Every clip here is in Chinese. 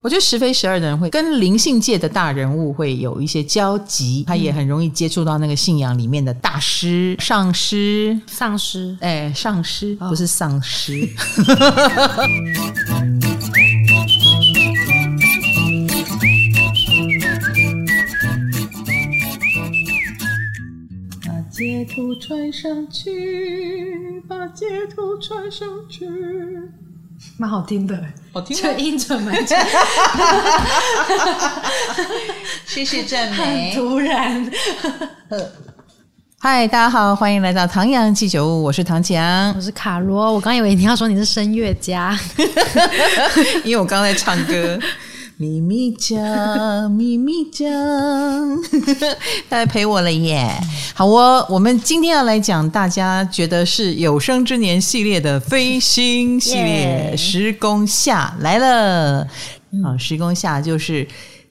我觉得十非十二的人会跟灵性界的大人物会有一些交集，他也很容易接触到那个信仰里面的大师、上师、丧尸。哎，上师不是丧尸。把截图传上去，把截图传上去。蛮好听的，好听，就音准蛮准。谢谢赞美。很突然。嗨，大家好，欢迎来到唐阳鸡酒屋，我是唐强，我是卡罗。我刚以为你要说你是声乐家，因为我刚在唱歌。秘密讲，秘密讲，他来陪我了耶！好哦，我们今天要来讲大家觉得是有生之年系列的飞星系列，十宫下来了。好，十宫下就是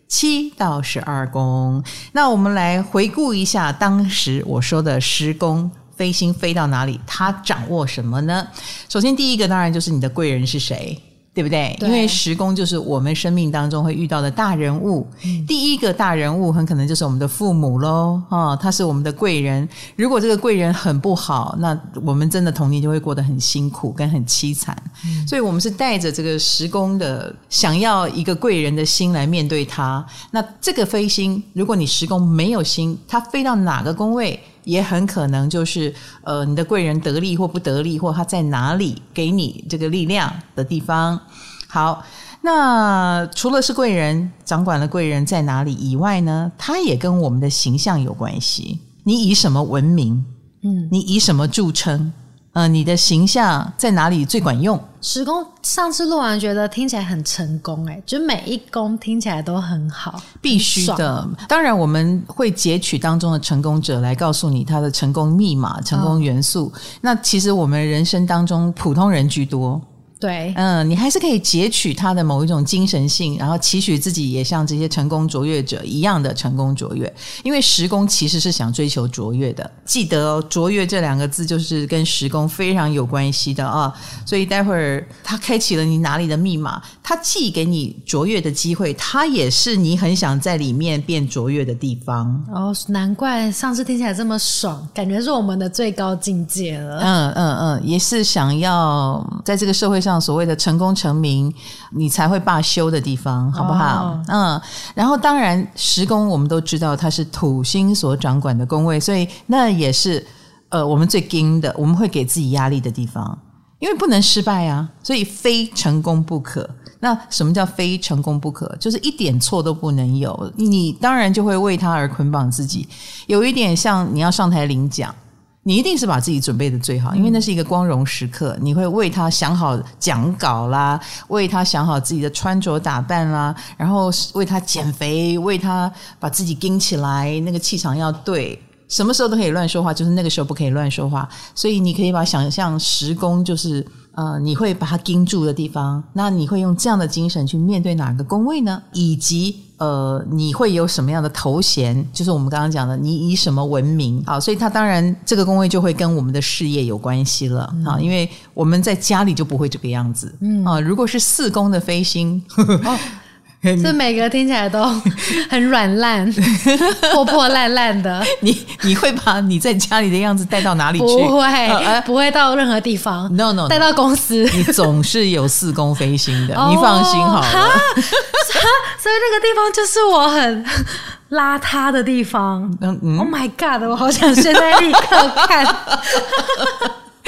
七到十二宫。那我们来回顾一下当时我说的十宫飞星飞到哪里，他掌握什么呢？首先，第一个当然就是你的贵人是谁。对不对？对，因为十宫就是我们生命当中会遇到的大人物。嗯、第一个大人物很可能就是我们的父母喽，哦，他是我们的贵人。如果这个贵人很不好，那我们真的童年就会过得很辛苦跟很凄惨。嗯、所以，我们是带着这个十宫的想要一个贵人的心来面对他。那这个飞星，如果你十宫没有星，它飞到哪个宫位？也很可能就是呃，你的贵人得力或不得力，或他在哪里给你这个力量的地方。好，那除了是贵人掌管了贵人在哪里以外呢，他也跟我们的形象有关系。你以什么闻名？嗯，你以什么著称？呃，你的形象在哪里最管用？十宫上次录完觉得听起来很成功，哎，就每一宫听起来都很好，必须的。当然，我们会截取当中的成功者来告诉你他的成功密码、成功元素。哦、那其实我们人生当中普通人居多。对，嗯，你还是可以截取他的某一种精神性，然后期许自己也像这些成功卓越者一样的成功卓越。因为时工其实是想追求卓越的，记得哦，卓越这两个字就是跟时工非常有关系的啊。所以待会儿他开启了你哪里的密码，他既给你卓越的机会，他也是你很想在里面变卓越的地方。哦，难怪上次听起来这么爽，感觉是我们的最高境界了。嗯嗯嗯，也是想要在这个社会上。像所谓的成功成名，你才会罢休的地方，好不好？哦、嗯，然后当然十宫我们都知道它是土星所掌管的宫位，所以那也是呃我们最惊的，我们会给自己压力的地方，因为不能失败啊，所以非成功不可。那什么叫非成功不可？就是一点错都不能有，你当然就会为他而捆绑自己，有一点像你要上台领奖。你一定是把自己准备的最好，因为那是一个光荣时刻。你会为他想好讲稿啦，为他想好自己的穿着打扮啦，然后为他减肥，为他把自己盯起来，那个气场要对。什么时候都可以乱说话，就是那个时候不可以乱说话。所以你可以把想象时工就是。呃，你会把它盯住的地方，那你会用这样的精神去面对哪个宫位呢？以及呃，你会有什么样的头衔？就是我们刚刚讲的，你以什么闻名？好，所以它当然这个宫位就会跟我们的事业有关系了啊，嗯、因为我们在家里就不会这个样子。嗯啊，如果是四宫的飞星。哦 这每个听起来都 很软烂、破破烂烂的。你你会把你在家里的样子带到哪里去？不会，呃、不会到任何地方。No no，带到公司。你总是有四宫飞星的，你放心好了。哦、所以那个地方就是我很邋遢的地方。嗯、Oh my God！我好想现在立刻看。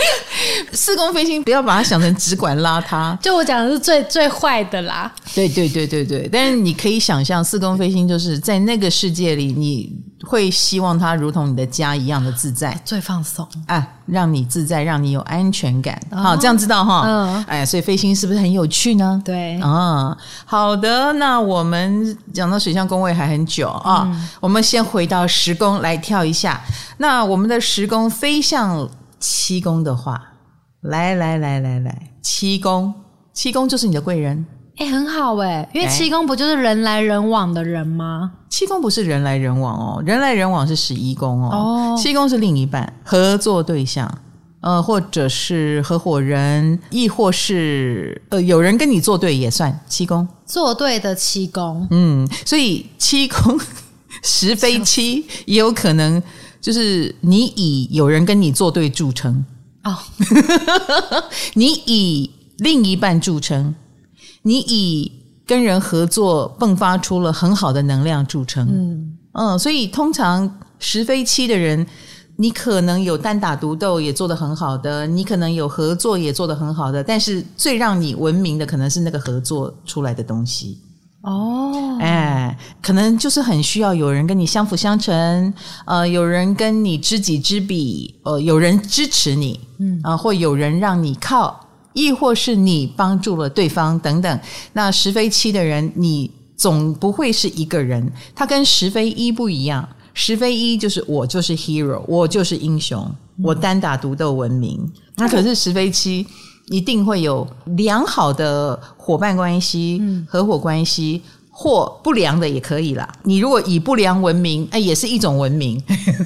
四宫飞星，不要把它想成只管邋遢。就我讲的是最最坏的啦。对对对对对，但是你可以想象，四宫飞星就是在那个世界里，你会希望它如同你的家一样的自在，最放松啊，让你自在，让你有安全感。哦、好，这样知道哈。嗯。哎，所以飞星是不是很有趣呢？对。啊、嗯，好的。那我们讲到水象宫位还很久啊，嗯、我们先回到十宫来跳一下。那我们的十宫飞向。七宫的话，来来来来来，七宫，七宫就是你的贵人，哎，很好哎，因为七宫不就是人来人往的人吗？七宫不是人来人往哦，人来人往是十一宫哦，哦，七宫是另一半合作对象，呃，或者是合伙人，亦或是呃，有人跟你作对也算七宫，作对的七宫。嗯，所以七宫 十非七 也有可能就是你以有人跟你作对著称哦，你以另一半著称，你以跟人合作迸发出了很好的能量著称。嗯嗯，所以通常十飞七的人。你可能有单打独斗也做得很好的，你可能有合作也做得很好的，但是最让你闻名的可能是那个合作出来的东西哦，哎，可能就是很需要有人跟你相辅相成，呃，有人跟你知己知彼，呃，有人支持你，嗯啊，或有人让你靠，亦或是你帮助了对方等等。那十飞七的人，你总不会是一个人，他跟十飞一不一样。十飞一就是我就是 hero，我就是英雄，嗯、我单打独斗闻名。嗯、那可是十飞七一定会有良好的伙伴关系、嗯、合伙关系，或不良的也可以啦。你如果以不良闻名，哎，也是一种闻名。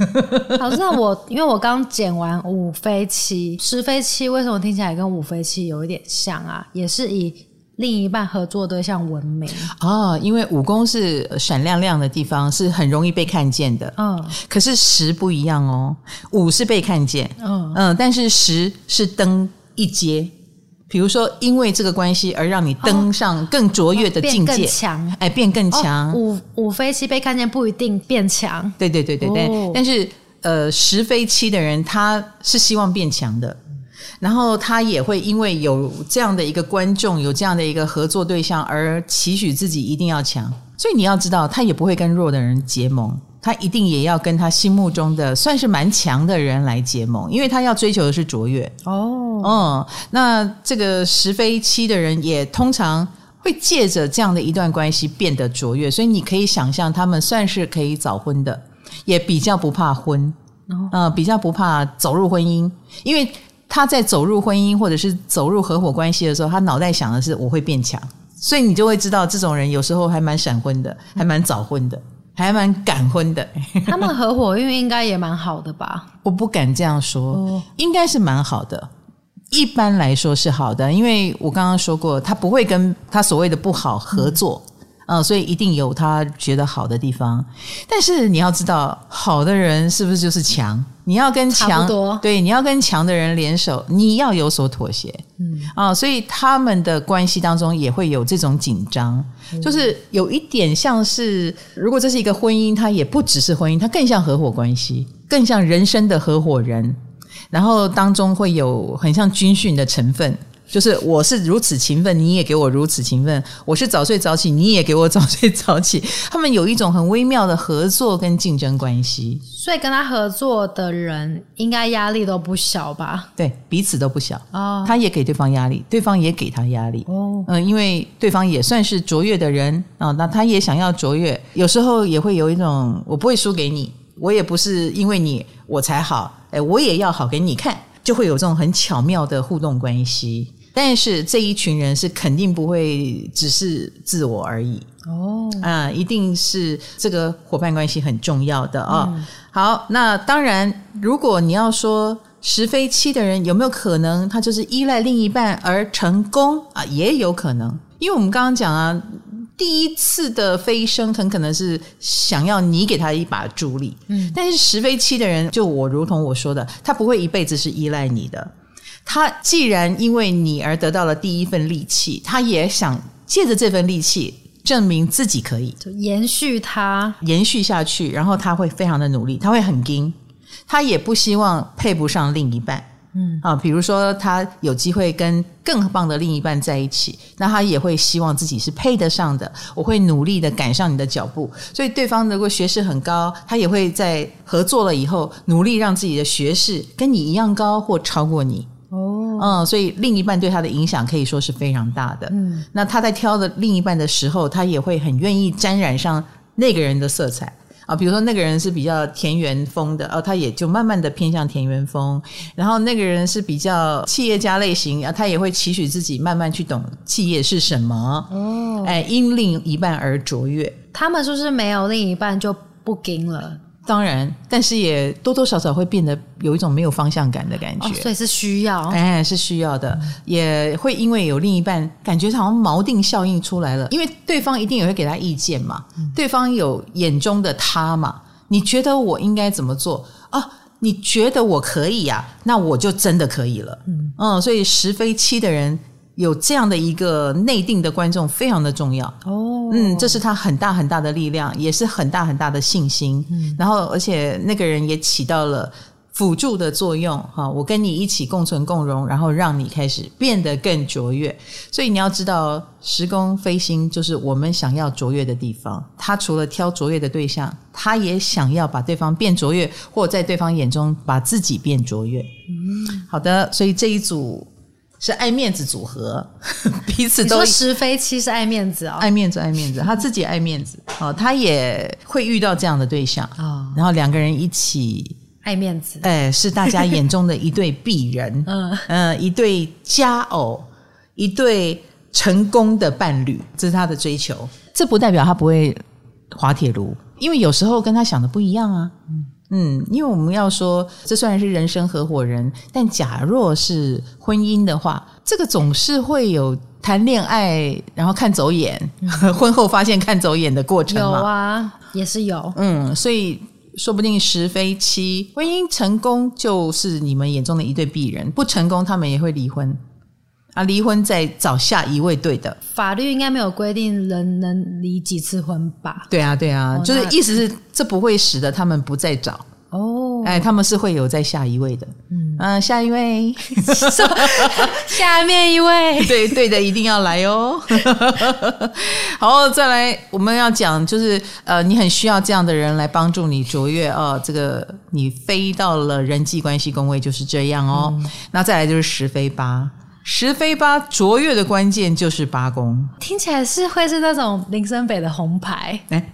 好，那我因为我刚剪完五飞七，十飞七为什么听起来跟五飞七有一点像啊？也是以。另一半合作对象闻名哦，因为五宫是闪亮亮的地方，是很容易被看见的。嗯，可是十不一样哦，五是被看见，嗯嗯，但是十是登一阶。比如说，因为这个关系而让你登上更卓越的境界，哦、变更强，哎，变更强。哦、五五飞七被看见不一定变强，对对对对对。哦、但是呃，十飞七的人他是希望变强的。然后他也会因为有这样的一个观众，有这样的一个合作对象，而期许自己一定要强。所以你要知道，他也不会跟弱的人结盟，他一定也要跟他心目中的算是蛮强的人来结盟，因为他要追求的是卓越。哦，嗯，那这个十飞七的人也通常会借着这样的一段关系变得卓越，所以你可以想象，他们算是可以早婚的，也比较不怕婚，嗯、呃，比较不怕走入婚姻，因为。他在走入婚姻或者是走入合伙关系的时候，他脑袋想的是我会变强，所以你就会知道这种人有时候还蛮闪婚的，还蛮早婚的，还蛮感婚的。他们合伙运应该也蛮好的吧？我不敢这样说，应该是蛮好的。一般来说是好的，因为我刚刚说过，他不会跟他所谓的不好合作。嗯嗯、呃，所以一定有他觉得好的地方，但是你要知道，好的人是不是就是强？你要跟强，对，你要跟强的人联手，你要有所妥协。嗯啊、呃，所以他们的关系当中也会有这种紧张，嗯、就是有一点像是，如果这是一个婚姻，它也不只是婚姻，它更像合伙关系，更像人生的合伙人，然后当中会有很像军训的成分。就是我是如此勤奋，你也给我如此勤奋；我是早睡早起，你也给我早睡早起。他们有一种很微妙的合作跟竞争关系，所以跟他合作的人应该压力都不小吧？对，彼此都不小哦。他也给对方压力，对方也给他压力哦。嗯，因为对方也算是卓越的人啊，那他也想要卓越，有时候也会有一种我不会输给你，我也不是因为你我才好，哎，我也要好给你看，就会有这种很巧妙的互动关系。但是这一群人是肯定不会只是自我而已哦，啊，一定是这个伙伴关系很重要的啊。嗯、好，那当然，如果你要说十非七的人有没有可能他就是依赖另一半而成功啊？也有可能，因为我们刚刚讲啊，第一次的飞升很可能是想要你给他一把助力，嗯，但是十飞七的人，就我如同我说的，他不会一辈子是依赖你的。他既然因为你而得到了第一份力气，他也想借着这份力气证明自己可以，就延续他延续下去。然后他会非常的努力，他会很拼，他也不希望配不上另一半。嗯啊，比如说他有机会跟更棒的另一半在一起，那他也会希望自己是配得上的。我会努力的赶上你的脚步，所以对方如果学识很高，他也会在合作了以后努力让自己的学识跟你一样高或超过你。哦，嗯，所以另一半对他的影响可以说是非常大的。嗯，那他在挑的另一半的时候，他也会很愿意沾染上那个人的色彩啊。比如说那个人是比较田园风的，哦，他也就慢慢的偏向田园风。然后那个人是比较企业家类型啊，他也会期许自己慢慢去懂企业是什么。哦，哎，因另一半而卓越。他们是不是没有另一半就不跟了？当然，但是也多多少少会变得有一种没有方向感的感觉，哦、所以是需要，哎，是需要的，嗯、也会因为有另一半，感觉好像锚定效应出来了，因为对方一定也会给他意见嘛，嗯、对方有眼中的他嘛，你觉得我应该怎么做？啊？你觉得我可以呀、啊？那我就真的可以了，嗯，嗯，所以十飞七的人。有这样的一个内定的观众非常的重要。哦，嗯，这是他很大很大的力量，也是很大很大的信心。嗯，然后而且那个人也起到了辅助的作用哈，我跟你一起共存共荣，然后让你开始变得更卓越。所以你要知道，时空飞星就是我们想要卓越的地方。他除了挑卓越的对象，他也想要把对方变卓越，或在对方眼中把自己变卓越。嗯，好的，所以这一组。是爱面子组合，彼此都十飞七是爱面子哦，爱面子爱面子，他自己爱面子。哦，他也会遇到这样的对象。哦，然后两个人一起爱面子，哎，是大家眼中的一对璧人，嗯。嗯，一对佳偶，一对成功的伴侣，这是他的追求。这不代表他不会滑铁卢，因为有时候跟他想的不一样啊。嗯嗯，因为我们要说，这虽然是人生合伙人，但假若是婚姻的话，这个总是会有谈恋爱，然后看走眼，婚后发现看走眼的过程嘛。有啊，也是有。嗯，所以说不定十非七，婚姻成功就是你们眼中的一对璧人，不成功他们也会离婚。啊，离婚再找下一位对的。法律应该没有规定人能离几次婚吧？对啊，对啊，哦、就是意思是这不会使得他们不再找哦。哎，他们是会有在下一位的。嗯，下一位，下面一位，对对的，一定要来哦。好，再来，我们要讲就是呃，你很需要这样的人来帮助你卓越哦。这个你飞到了人际关系工位就是这样哦。嗯、那再来就是十飞八。十飞八卓越的关键就是八公，听起来是会是那种林森北的红牌。哎，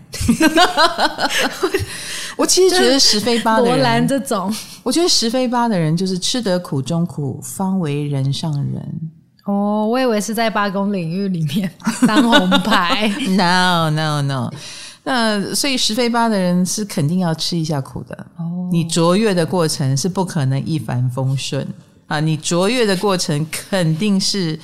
我其实觉得十飞八的人，罗兰这种，我觉得十飞八的人就是吃得苦中苦，方为人上人。哦，我以为是在八公领域里面 当红牌。No No No，那所以十飞八的人是肯定要吃一下苦的。哦，你卓越的过程是不可能一帆风顺。啊，你卓越的过程肯定是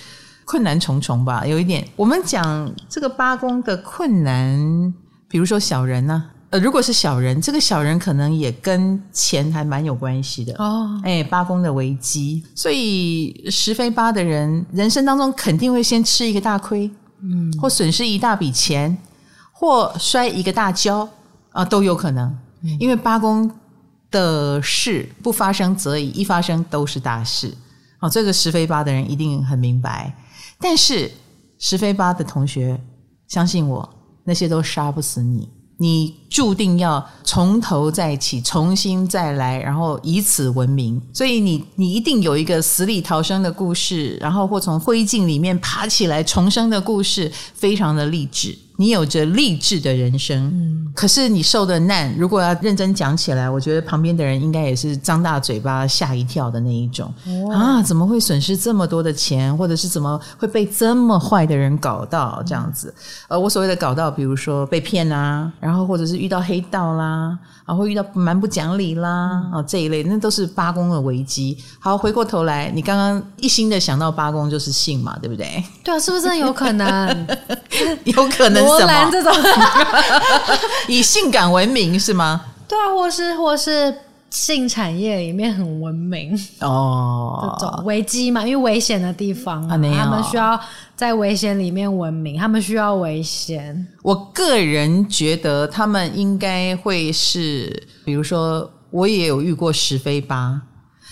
困难重重吧？有一点，我们讲这个八宫的困难，比如说小人呢、啊，呃，如果是小人，这个小人可能也跟钱还蛮有关系的哦。哎，八宫的危机，所以十非八的人，人生当中肯定会先吃一个大亏，嗯，或损失一大笔钱，或摔一个大跤啊，都有可能，因为八宫。的事不发生则已，一发生都是大事。哦，这个十非八的人一定很明白。但是十非八的同学，相信我，那些都杀不死你。你注定要从头再起，重新再来，然后以此闻名。所以你你一定有一个死里逃生的故事，然后或从灰烬里面爬起来重生的故事，非常的励志。你有着励志的人生，嗯，可是你受的难，如果要认真讲起来，我觉得旁边的人应该也是张大嘴巴吓一跳的那一种。哦、啊，怎么会损失这么多的钱，或者是怎么会被这么坏的人搞到这样子？呃，我所谓的搞到，比如说被骗啊，然后或者是遇到黑道啦，啊，会遇到蛮不讲理啦，啊，这一类，那都是八宫的危机。好，回过头来，你刚刚一心的想到八宫就是性嘛，对不对？对啊，是不是真的有可能？有可能。什么这种 以性感闻名是吗？对啊，或是或是性产业里面很文明哦，这种危机嘛，因为危险的地方，啊，他们需要在危险里面文明，他们需要危险。我个人觉得他们应该会是，比如说我也有遇过石飞吧，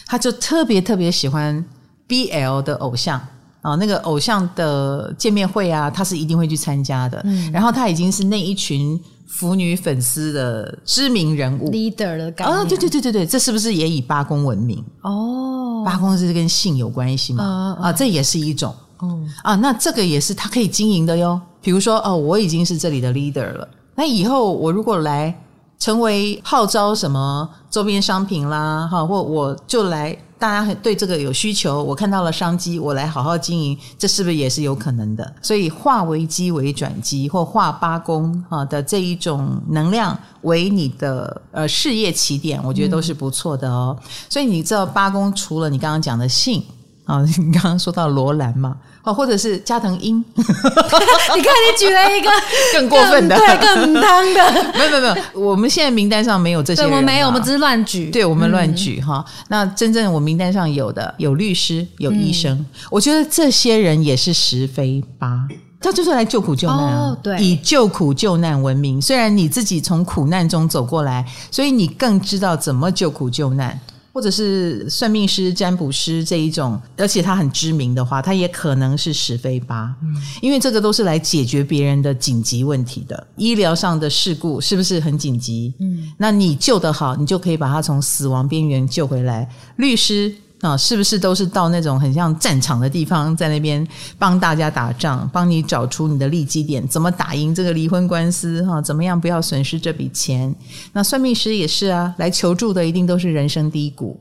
他就特别特别喜欢 BL 的偶像。啊，那个偶像的见面会啊，他是一定会去参加的。嗯，然后他已经是那一群腐女粉丝的知名人物，leader 的感觉。啊，对对对对对，这是不是也以八公闻名？哦，八公是跟性有关系吗？啊，啊，这也是一种。嗯，啊，那这个也是他可以经营的哟。比如说，哦，我已经是这里的 leader 了，那以后我如果来成为号召什么周边商品啦，哈，或我就来。大家对这个有需求，我看到了商机，我来好好经营，这是不是也是有可能的？所以化危机为转机，或化八宫啊的这一种能量为你的呃事业起点，我觉得都是不错的哦。所以你知道八宫除了你刚刚讲的性啊，你刚刚说到罗兰嘛。哦，或者是加藤鹰，你看你举了一个 更过分的，对，更当的，没有没有没有，我们现在名单上没有这些人，我们没有，我们只是乱举，对，我们乱举哈、嗯。那真正我名单上有的有律师，有医生、嗯，我觉得这些人也是十非八，他就是来救苦救难啊，哦、对，以救苦救难闻名。虽然你自己从苦难中走过来，所以你更知道怎么救苦救难。或者是算命师、占卜师这一种，而且他很知名的话，他也可能是十非八，嗯，因为这个都是来解决别人的紧急问题的。医疗上的事故是不是很紧急？嗯，那你救得好，你就可以把他从死亡边缘救回来。律师。啊，是不是都是到那种很像战场的地方，在那边帮大家打仗，帮你找出你的利基点，怎么打赢这个离婚官司？哈，怎么样不要损失这笔钱？那算命师也是啊，来求助的一定都是人生低谷。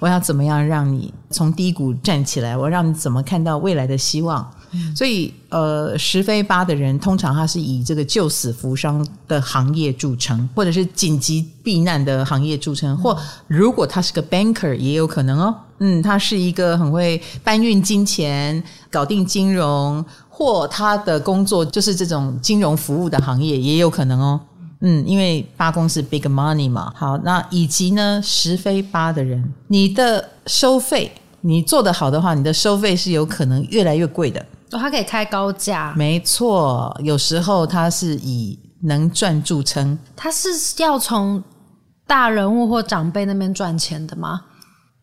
我要怎么样让你从低谷站起来？我让你怎么看到未来的希望？所以，呃，十非八的人通常他是以这个救死扶伤的行业著称，或者是紧急避难的行业著称，或如果他是个 banker 也有可能哦。嗯，他是一个很会搬运金钱、搞定金融，或他的工作就是这种金融服务的行业也有可能哦。嗯，因为八公是 big money 嘛。好，那以及呢，十非八的人，你的收费，你做得好的话，你的收费是有可能越来越贵的。哦，他可以开高价。没错，有时候他是以能赚著称。他是要从大人物或长辈那边赚钱的吗？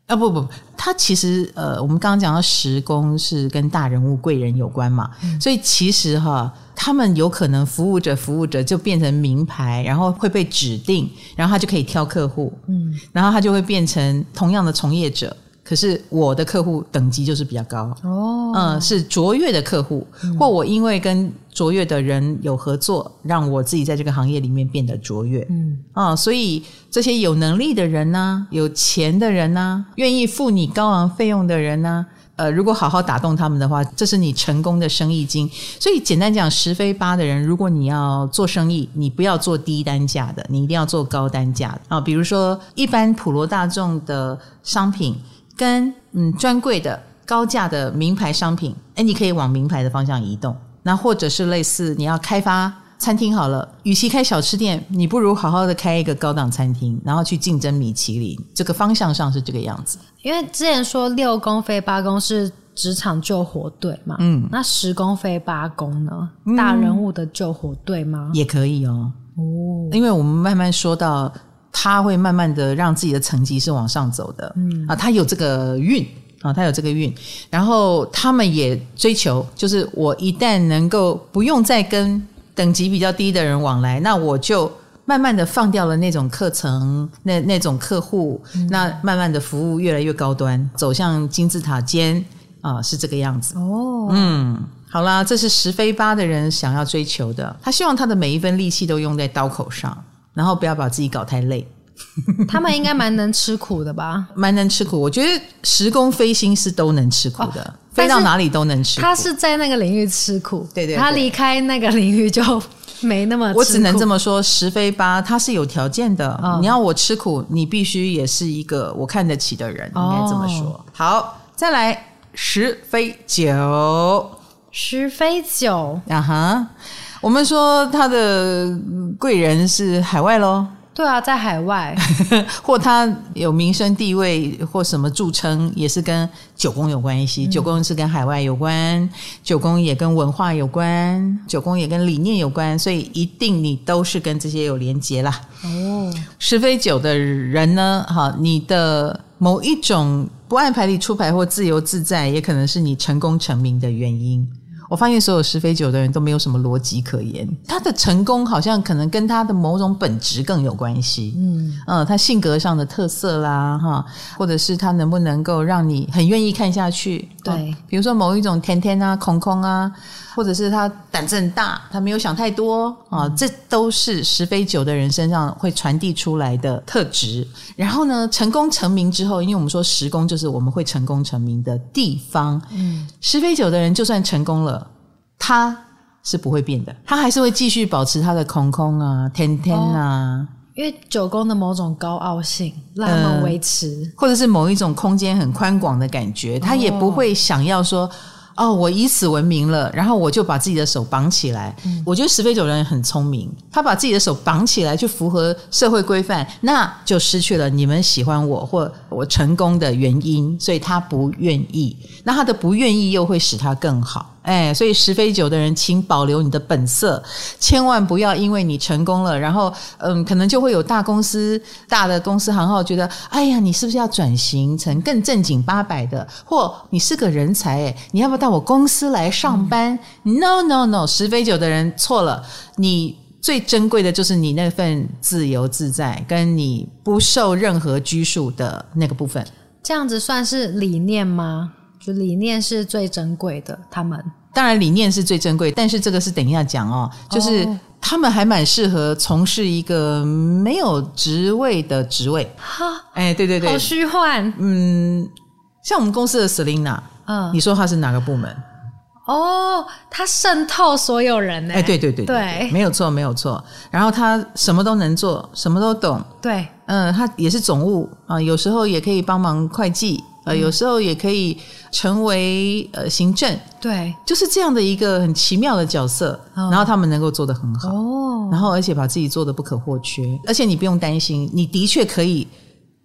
啊不不，他其实呃，我们刚刚讲到十宫是跟大人物贵人有关嘛，嗯、所以其实哈，他们有可能服务着服务着就变成名牌，然后会被指定，然后他就可以挑客户，嗯，然后他就会变成同样的从业者。可是我的客户等级就是比较高。哦，嗯，是卓越的客户，嗯，或我因为跟卓越的人有合作，让我自己在这个行业里面变得卓越，嗯，啊，所以这些有能力的人呢，有钱的人呢，愿意付你高昂费用的人呢，呃，如果好好打动他们的话，这是你成功的生意经。所以简单讲，十非八的人，如果你要做生意，你不要做低单价的，你一定要做高单价的。啊，比如说一般普罗大众的商品。跟嗯专柜的高价的名牌商品，哎，你可以往名牌的方向移动。那或者是类似你要开发餐厅好了，与其开小吃店，你不如好好的开一个高档餐厅，然后去竞争米其林。这个方向上是这个样子。因为之前说六宫非八宫是职场救火队嘛，嗯，那十宫非八宫呢？大人物的救火队吗？也可以哦。哦，因为我们慢慢说到。他会慢慢的让自己的层级是往上走的，嗯。啊，他有这个运啊，他有这个运，然后他们也追求，就是我一旦能够不用再跟等级比较低的人往来，那我就慢慢的放掉了那种课程，那那种客户，嗯，那慢慢的服务越来越高端，走向金字塔尖啊，是这个样子。哦，嗯，好啦，这是十非八的人想要追求的，他希望他的每一分力气都用在刀口上。然后不要把自己搞太累，他们应该蛮能吃苦的吧？蛮能吃苦，我觉得十工飞星是都能吃苦的，哦，飞到哪里都能吃苦。他是在那个领域吃苦，对对，对，他离开那个领域就没那么。我只能这么说，十飞八他是有条件的，哦。你要我吃苦，你必须也是一个我看得起的人，哦，应该这么说。好，再来十飞九，十飞九，啊哈。我们说他的贵人是海外喽？对啊，在海外，或他有名声地位或什么著称，也是跟九宫有关系。九宫是跟海外有关，九宫也跟文化有关，九宫也跟理念有关，所以一定你都是跟这些有连结啦。哦，十非九的人呢，哈，你的某一种不按牌理出牌或自由自在，也可能是你成功成名的原因。我发现所有十飞九的人都没有什么逻辑可言，他的成功好像可能跟他的某种本质更有关系。嗯嗯，他性格上的特色啦，哈，或者是他能不能够让你很愿意看下去。对，比如说某一种甜甜啊、空空啊，或者是他胆子很大，他没有想太多啊，这都是十杯酒的人身上会传递出来的特质。然后呢，成功成名之后，因为我们说十宫就是我们会成功成名的地方，嗯，十杯酒的人就算成功了，他是不会变的，他还是会继续保持他的空空啊、天天啊。哦因为九宫的某种高傲性让我们维持、嗯，或者是某一种空间很宽广的感觉，他也不会想要说。哦，我以此闻名了，然后我就把自己的手绑起来。嗯、我觉得十飞九人很聪明，他把自己的手绑起来，去符合社会规范，那就失去了你们喜欢我或我成功的原因，所以他不愿意。那他的不愿意又会使他更好。哎，所以十飞九的人，请保留你的本色，千万不要因为你成功了，然后嗯，可能就会有大公司、大的公司行号觉得，哎呀，你是不是要转型成更正经八百的？或你是个人才，哎，你要不要到我公司来上班？嗯？No No No，十飞九的人错了，你最珍贵的就是你那份自由自在，跟你不受任何拘束的那个部分。这样子算是理念吗？就理念是最珍贵的，他们当然理念是最珍贵，但是这个是等一下讲哦。就是他们还蛮适合从事一个没有职位的职位。哈，哎，对对对，好虚幻。嗯，像我们公司的 Selina，嗯，你说他是哪个部门？哦，他渗透所有人呢。哎，对对对对，对，没有错没有错。然后他什么都能做，什么都懂。对，嗯，他也是总务啊，有时候也可以帮忙会计。呃，有时候也可以成为呃行政，对，就是这样的一个很奇妙的角色，哦、然后他们能够做得很好，哦，然后而且把自己做得不可或缺，而且你不用担心，你的确可以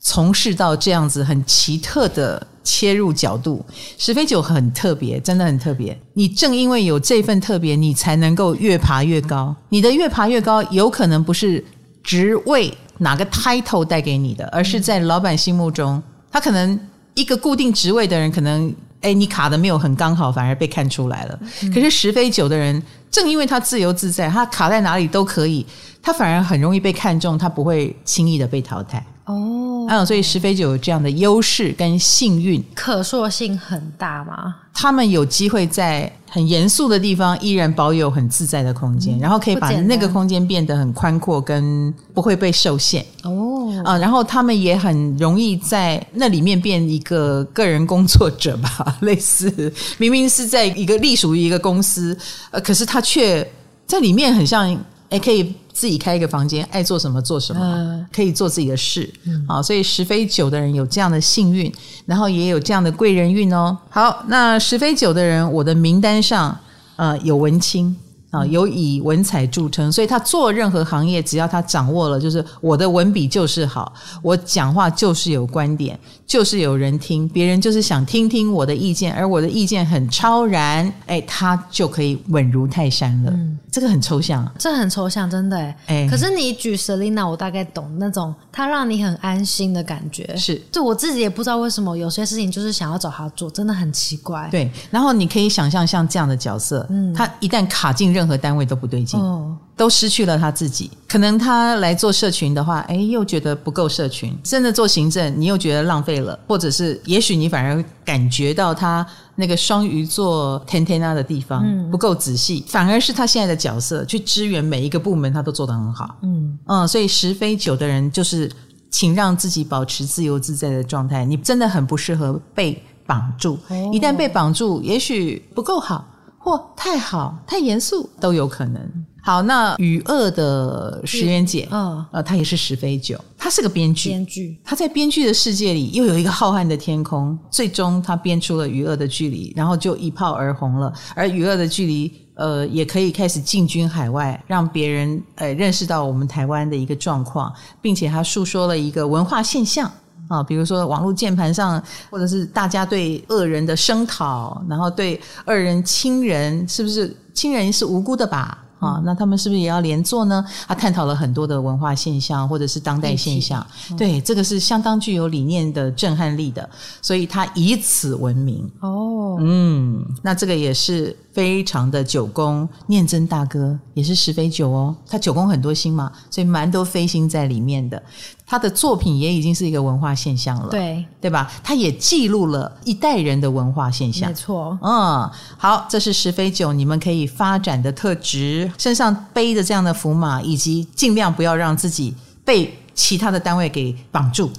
从事到这样子很奇特的切入角度。十飞九很特别，真的很特别。你正因为有这份特别，你才能够越爬越高。你的越爬越高，有可能不是职位哪个 title 带给你的，而是在老板心目中，他可能。一个固定职位的人，可能哎，你卡的没有很刚好，反而被看出来了。嗯、可是十飞九的人，正因为他自由自在，他卡在哪里都可以，他反而很容易被看中，他不会轻易的被淘汰。哦，嗯，所以石飞就有这样的优势跟幸运，可塑性很大嘛？他们有机会在很严肃的地方依然保有很自在的空间，嗯、然后可以把那个空间变得很宽阔，跟不会被受限。哦，啊，然后他们也很容易在那里面变一个个人工作者吧，类似明明是在一个隶属于一个公司，呃，可是他却在里面很像。哎，可以自己开一个房间，爱做什么做什么，嗯、可以做自己的事。嗯、好，所以十飞九的人有这样的幸运，然后也有这样的贵人运哦。好，那十飞九的人，我的名单上，呃，有文青。啊，有以文采著称，所以他做任何行业，只要他掌握了，就是我的文笔就是好，我讲话就是有观点，就是有人听，别人就是想听听我的意见，而我的意见很超然，哎，他就可以稳如泰山了。嗯，这个很抽象，这很抽象，真的哎。哎，可是你举 Selina，我大概懂那种他让你很安心的感觉。是，就我自己也不知道为什么有些事情就是想要找他做，真的很奇怪。对，然后你可以想象像这样的角色，嗯，他一旦卡进。任何单位都不对劲，哦、都失去了他自己。可能他来做社群的话，哎，又觉得不够社群；甚至做行政，你又觉得浪费了，或者是也许你反而感觉到他那个双鱼座天天啊的地方不够仔细，嗯、反而是他现在的角色去支援每一个部门，他都做得很好。嗯嗯，所以十非九的人就是，请让自己保持自由自在的状态。你真的很不适合被绑住，哦、一旦被绑住，也许不够好。或太好、太严肃都有可能。好，那与恶的石原姐，嗯，呃，她也是石飞九，她是个编剧，编剧，她在编剧的世界里又有一个浩瀚的天空，最终她编出了与恶的距离，然后就一炮而红了。而与恶的距离，呃，也可以开始进军海外，让别人呃认识到我们台湾的一个状况，并且她诉说了一个文化现象。啊，比如说网络键盘上，或者是大家对恶人的声讨，然后对恶人亲人，是不是亲人是无辜的吧？啊，那他们是不是也要连坐呢？他探讨了很多的文化现象，或者是当代现象。嗯、对，这个是相当具有理念的震撼力的，所以他以此闻名。哦，嗯，那这个也是。非常的九宫，念真大哥也是十飞九哦，他九宫很多星嘛，所以蛮多飞星在里面的。他的作品也已经是一个文化现象了，对对吧？他也记录了一代人的文化现象，没错。嗯，好，这是十飞九，你们可以发展的特质，身上背着这样的符码，以及尽量不要让自己被其他的单位给绑住。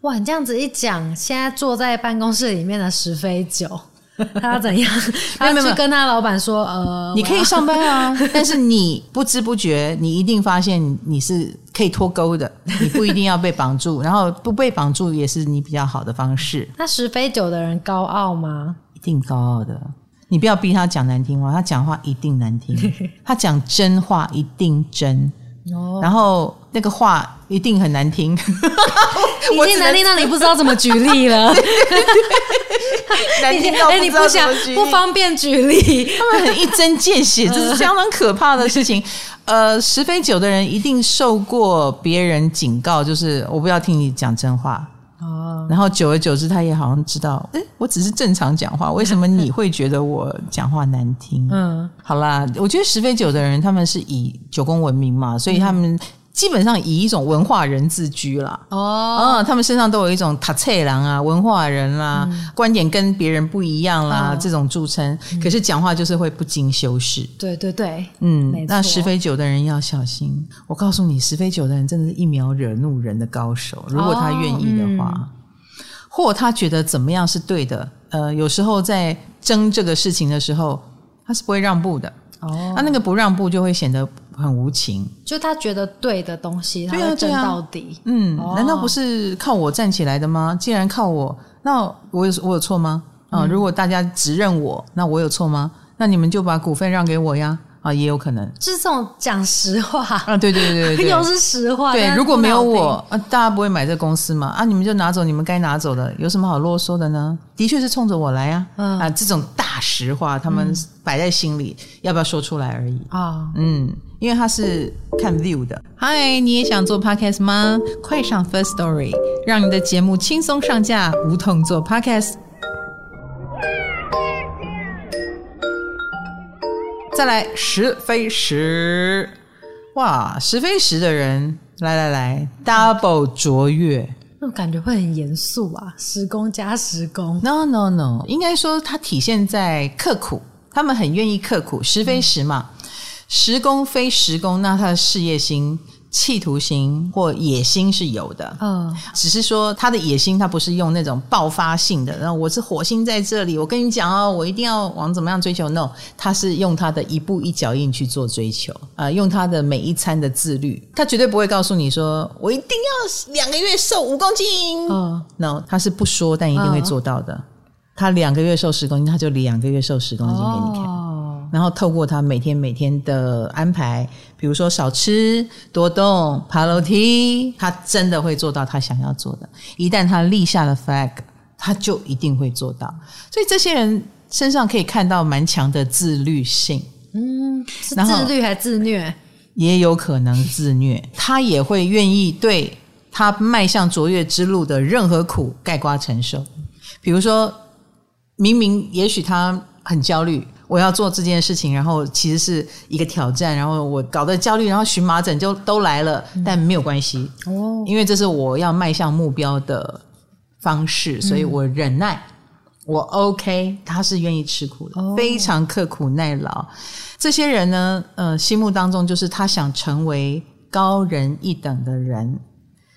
哇，你这样子一讲，现在坐在办公室里面的石飞九。他要怎样？他去跟他老板说：“呃，你可以上班啊，但是你不知不觉，你一定发现你是可以脱钩的，你不一定要被绑住，然后不被绑住也是你比较好的方式。”那十飞九的人高傲吗？一定高傲的。你不要逼他讲难听话，他讲话一定难听。他讲真话一定真。哦，然后那个话一定很难听，已经难听到你不知道怎么举例了。难听到不知道怎么举例，哎，你不想不方便举例，他们很一针见血，这是相当可怕的事情。呃，十飞九的人一定受过别人警告，就是我不要听你讲真话。哦，然后久而久之，他也好像知道，哎，我只是正常讲话，为什么你会觉得我讲话难听？嗯，好啦，我觉得十飞九的人，他们是以九宫闻名嘛，所以他们基本上以一种文化人自居啦。哦，嗯，他们身上都有一种塔切郎啊，文化人啦、啊，嗯、观点跟别人不一样啦，哦、这种著称。可是讲话就是会不经修饰。对对对，嗯，那十飞九的人要小心。我告诉你，十飞九的人真的是一秒惹怒人的高手。如果他愿意的话，哦嗯、或他觉得怎么样是对的，呃，有时候在争这个事情的时候，他是不会让步的。哦，他、啊、那个不让步就会显得很无情，就他觉得对的东西，他要争到底。啊啊、嗯，哦、难道不是靠我站起来的吗？既然靠我，那我有我有错吗？啊，嗯、如果大家只认我，那我有错吗？那你们就把股份让给我呀。啊，也有可能，就是这种讲实话啊，对对对对，又是实话。对，如果没有我，啊，大家不会买这公司嘛？啊，你们就拿走你们该拿走的，有什么好啰嗦的呢？的确是冲着我来呀，啊，啊，这种大实话，他们摆在心里，要不要说出来而已啊？嗯，因为他是看 view 的。嗨，你也想做 podcast 吗？快上 First Story，让你的节目轻松上架，无痛做 podcast。再来十飞十，哇！十飞十的人，来来来，double 卓越，那种感觉会很严肃啊！十工加十工，no no no，应该说它体现在刻苦，他们很愿意刻苦。十非十嘛，嗯、十工非十工，那他的事业心。企图心或野心是有的，嗯，只是说他的野心，他不是用那种爆发性的，然后我是火星在这里，我跟你讲哦，我一定要往怎么样追求？No，他是用他的一步一脚印去做追求，啊、呃，用他的每一餐的自律，他绝对不会告诉你说我一定要两个月瘦五公斤，嗯，No，他是不说，但一定会做到的。嗯、他两个月瘦十公斤，他就两个月瘦十公斤给你看。哦然后透过他每天每天的安排，比如说少吃多动爬楼梯，他真的会做到他想要做的。一旦他立下了 flag，他就一定会做到。所以这些人身上可以看到蛮强的自律性。嗯，是自律还是自虐？也有可能自虐。他也会愿意对他迈向卓越之路的任何苦盖瓜承受。比如说，明明也许他很焦虑。我要做这件事情，然后其实是一个挑战，然后我搞得焦虑，然后荨麻疹就都来了，但没有关系哦，因为这是我要迈向目标的方式，所以我忍耐，我 OK，他是愿意吃苦的，非常刻苦耐劳。这些人呢，呃，心目当中就是他想成为高人一等的人，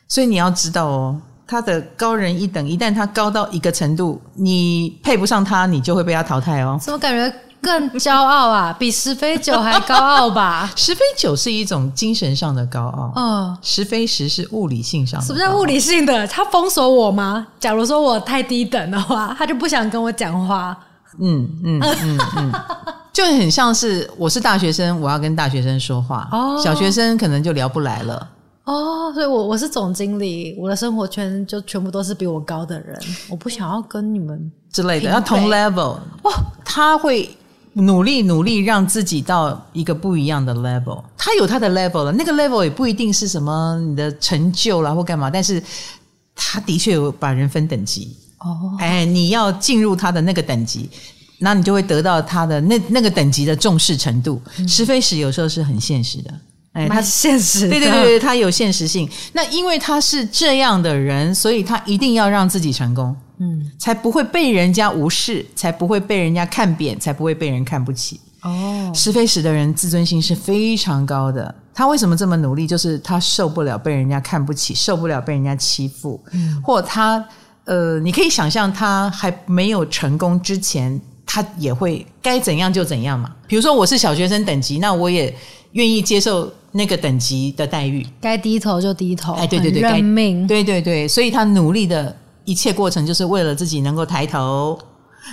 所以你要知道哦，他的高人一等，一旦他高到一个程度，你配不上他，你就会被他淘汰哦。怎么感觉？更骄傲啊，比十飞九还高傲吧？十飞九是一种精神上的高傲，嗯，十飞十是物理性上的。什么叫物理性的？他封锁我吗？假如说我太低等的话，他就不想跟我讲话。嗯嗯嗯嗯，就很像是我是大学生，我要跟大学生说话，哦，小学生可能就聊不来了。哦，所以我我是总经理，我的生活圈就全部都是比我高的人，我不想要跟你们之类的，要同 level。哇，他会。努力努力让自己到一个不一样的 level，他有他的 level 了，那个 level 也不一定是什么你的成就啦或干嘛，但是他的确有把人分等级哦，哎，你要进入他的那个等级，那你就会得到他的那那个等级的重视程度。是非时有时候是很现实的。哎，他现实，对对对，他有现实性。那因为他是这样的人，所以他一定要让自己成功，嗯，才不会被人家无视，才不会被人家看扁，才不会被人看不起。哦，是非时的人自尊心是非常高的。他为什么这么努力？就是他受不了被人家看不起，受不了被人家欺负，嗯，或他呃，你可以想象他还没有成功之前，他也会该怎样就怎样嘛。比如说我是小学生等级，那我也愿意接受。那个等级的待遇，该低头就低头，哎，对对对，认命，对对对，所以他努力的一切过程，就是为了自己能够抬头，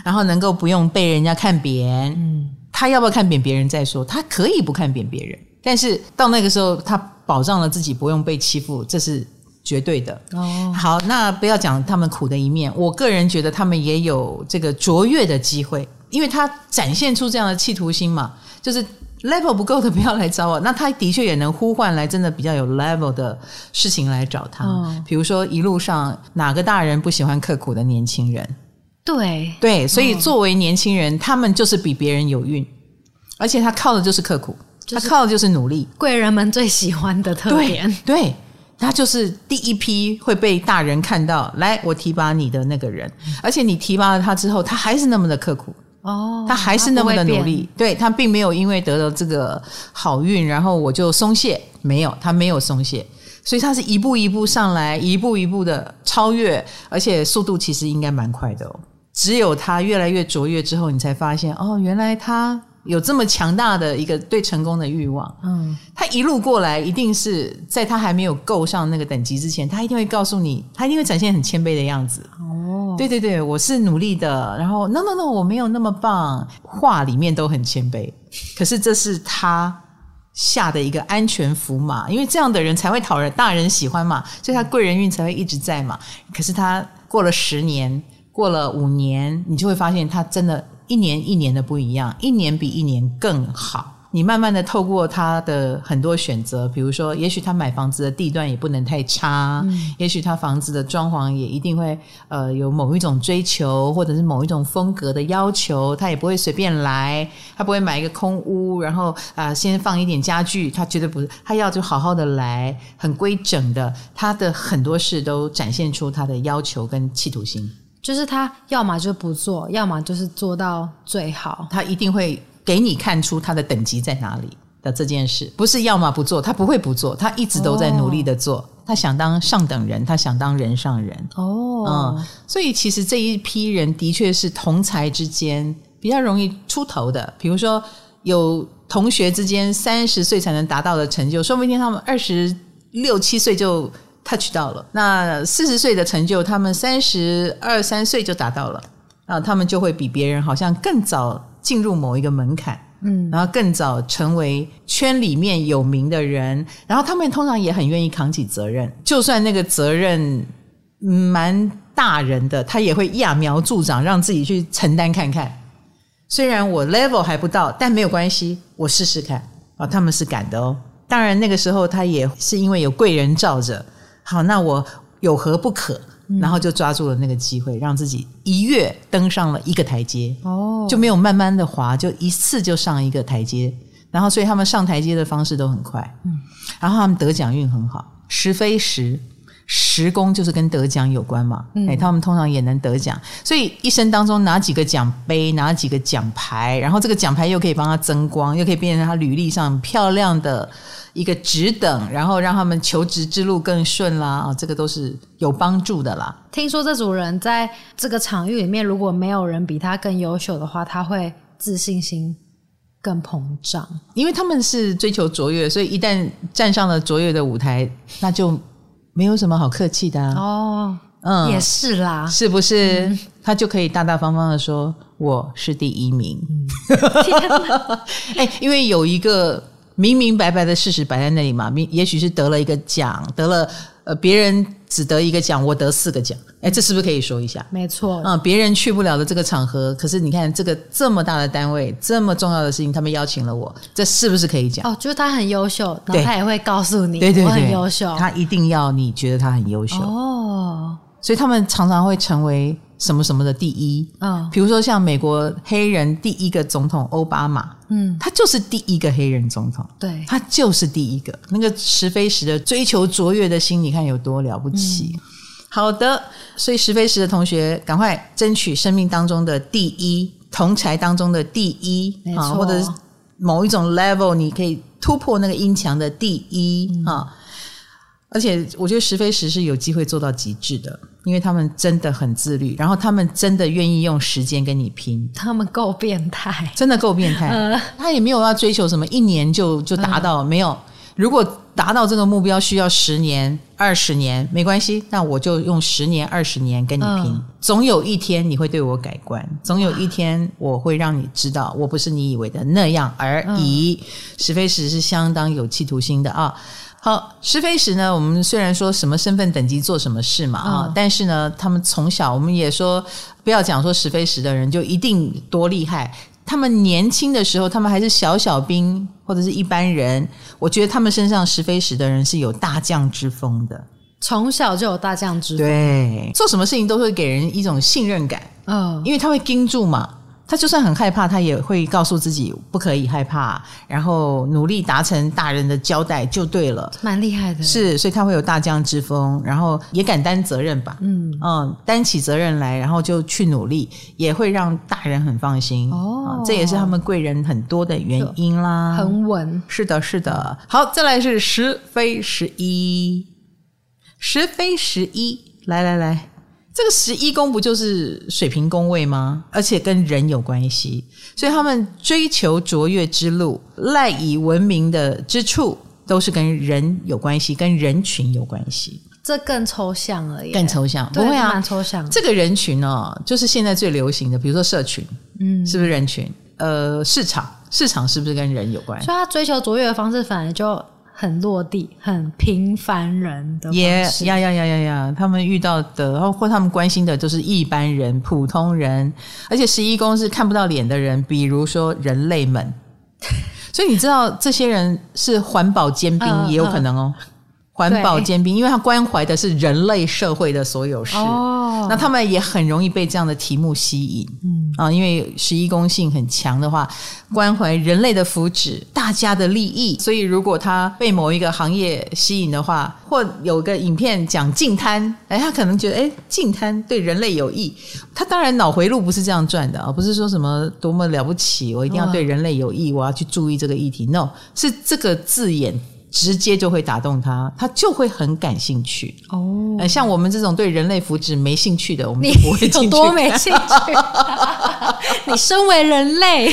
然后能够不用被人家看扁。嗯，他要不要看扁别人再说，他可以不看扁别人，但是到那个时候，他保障了自己不用被欺负，这是绝对的。哦，好，那不要讲他们苦的一面，我个人觉得他们也有这个卓越的机会，因为他展现出这样的企图心嘛，就是。Level 不够的不要来找我，那他的确也能呼唤来真的比较有 level 的事情来找他。嗯，比如说一路上哪个大人不喜欢刻苦的年轻人？对对，所以作为年轻人，嗯，他们就是比别人有运，而且他靠的就是刻苦，就是，他靠的就是努力，贵人们最喜欢的特点。对，对，他就是第一批会被大人看到，来，我提拔你的那个人，而且你提拔了他之后，他还是那么的刻苦。哦，他还是那么的努力，他对他并没有因为得了这个好运，然后我就松懈，没有，他没有松懈，所以他是一步一步上来，一步一步的超越，而且速度其实应该蛮快的哦。只有他越来越卓越之后，你才发现哦，原来他。有这么强大的一个对成功的欲望，嗯，他一路过来，一定是在他还没有够上那个等级之前，他一定会告诉你，他一定会展现很谦卑的样子。哦，对对对，我是努力的，然后 no no no，我没有那么棒，话里面都很谦卑，可是这是他下的一个安全符码，因为这样的人才会讨人大人喜欢嘛，所以他贵人运才会一直在嘛。可是他过了十年，过了五年，你就会发现他真的。一年一年的不一样，一年比一年更好。你慢慢的透过他的很多选择，比如说，也许他买房子的地段也不能太差，嗯、也许他房子的装潢也一定会呃有某一种追求，或者是某一种风格的要求，他也不会随便来，他不会买一个空屋，然后啊、呃、先放一点家具，他绝对不是，他要就好好的来，很规整的，他的很多事都展现出他的要求跟企图心。就是他要么就不做，要么就是做到最好。他一定会给你看出他的等级在哪里的这件事，不是要么不做，他不会不做，他一直都在努力的做。哦、他想当上等人，他想当人上人。哦，嗯，所以其实这一批人的确是同才之间比较容易出头的。比如说，有同学之间三十岁才能达到的成就，说不定他们二十六七岁就。Touch 到了，那四十岁的成就，他们三十二三岁就达到了，啊，他们就会比别人好像更早进入某一个门槛，嗯，然后更早成为圈里面有名的人，然后他们通常也很愿意扛起责任，就算那个责任蛮大人的，他也会揠苗助长，让自己去承担看看。虽然我 level 还不到，但没有关系，我试试看。啊，他们是敢的哦。当然那个时候他也是因为有贵人罩着。好，那我有何不可？然后就抓住了那个机会，让自己一跃登上了一个台阶。哦，就没有慢慢的滑，就一次就上一个台阶。然后，所以他们上台阶的方式都很快。嗯，然后他们得奖运很好。十非时，时宫就是跟得奖有关嘛。嗯，哎，他们通常也能得奖。所以一生当中拿几个奖杯，拿几个奖牌，然后这个奖牌又可以帮他增光，又可以变成他履历上漂亮的。一个职等，然后让他们求职之路更顺啦，啊，这个都是有帮助的啦。听说这组人在这个场域里面，如果没有人比他更优秀的话，他会自信心更膨胀，因为他们是追求卓越，所以一旦站上了卓越的舞台，那就没有什么好客气的啊。哦，嗯，也是啦，是不是？嗯，他就可以大大方方的说我是第一名。嗯，天哪，哎，因为有一个。明明白白的事实摆在那里嘛，明也许是得了一个奖，得了呃别人只得一个奖，我得四个奖，哎，这是不是可以说一下？没错，啊、嗯，别人去不了的这个场合，可是你看这个这么大的单位，这么重要的事情，他们邀请了我，这是不是可以讲？哦，就是他很优秀，然后他也会告诉你，对对对，我很优秀，他一定要你觉得他很优秀。哦，所以他们常常会成为什么什么的第一。嗯，比如说像美国黑人第一个总统欧巴马，嗯，他就是第一个黑人总统，对，他就是第一个。那个石飞石的追求卓越的心，你看有多了不起。嗯、好的，所以石飞石的同学，赶快争取生命当中的第一，同侪当中的第一啊，或者某一种 level，你可以突破那个音墙的第一啊。嗯而且我觉得石飞石是有机会做到极致的，因为他们真的很自律，然后他们真的愿意用时间跟你拼。他们够变态，真的够变态。呃、他也没有要追求什么一年就就达到，呃、没有。如果达到这个目标需要十年、二十年，没关系，那我就用十年、二十年跟你拼。呃、总有一天你会对我改观，总有一天我会让你知道我不是你以为的那样而已。呃、石飞石是相当有企图心的啊。好，石飞石呢？我们虽然说什么身份等级做什么事嘛啊，嗯、但是呢，他们从小我们也说不要讲说石飞石的人就一定多厉害。他们年轻的时候，他们还是小小兵或者是一般人，我觉得他们身上石飞石的人是有大将之风的，从小就有大将之风，对，做什么事情都会给人一种信任感，嗯，因为他会盯住嘛。他就算很害怕，他也会告诉自己不可以害怕，然后努力达成大人的交代就对了。蛮厉害的，是，所以他会有大将之风，然后也敢担责任吧？嗯嗯，担起责任来，然后就去努力，也会让大人很放心。哦，这也是他们贵人很多的原因啦。很稳，是的，是的。好，再来是十非十一，十非十一，来来来。这个十一宫不就是水平宫位吗？而且跟人有关系，所以他们追求卓越之路、赖以闻名的之处，都是跟人有关系，跟人群有关系。这更抽象而已，更抽象，不会啊，蛮抽象。这个人群哦，就是现在最流行的，比如说社群，嗯，是不是人群？呃，市场，市场是不是跟人有关？所以他追求卓越的方式，反而就。很落地，很平凡人的也呀呀呀呀呀！他们遇到的，然后或他们关心的，都是一般人、普通人，而且十一宫是看不到脸的人，比如说人类们。所以你知道，这些人是环保尖兵，也有可能哦。环保尖兵，因为他关怀的是人类社会的所有事，哦、那他们也很容易被这样的题目吸引。嗯。啊，因为十一公性很强的话，关怀人类的福祉、大家的利益，所以如果他被某一个行业吸引的话，或有个影片讲净滩，哎，他可能觉得哎，净滩对人类有益，他当然脑回路不是这样转的啊，不是说什么多么了不起，我一定要对人类有益，我要去注意这个议题，no，是这个字眼。直接就会打动他，他就会很感兴趣哦、呃。像我们这种对人类福祉没兴趣的，我们就不会进去。多没兴趣？你身为人类，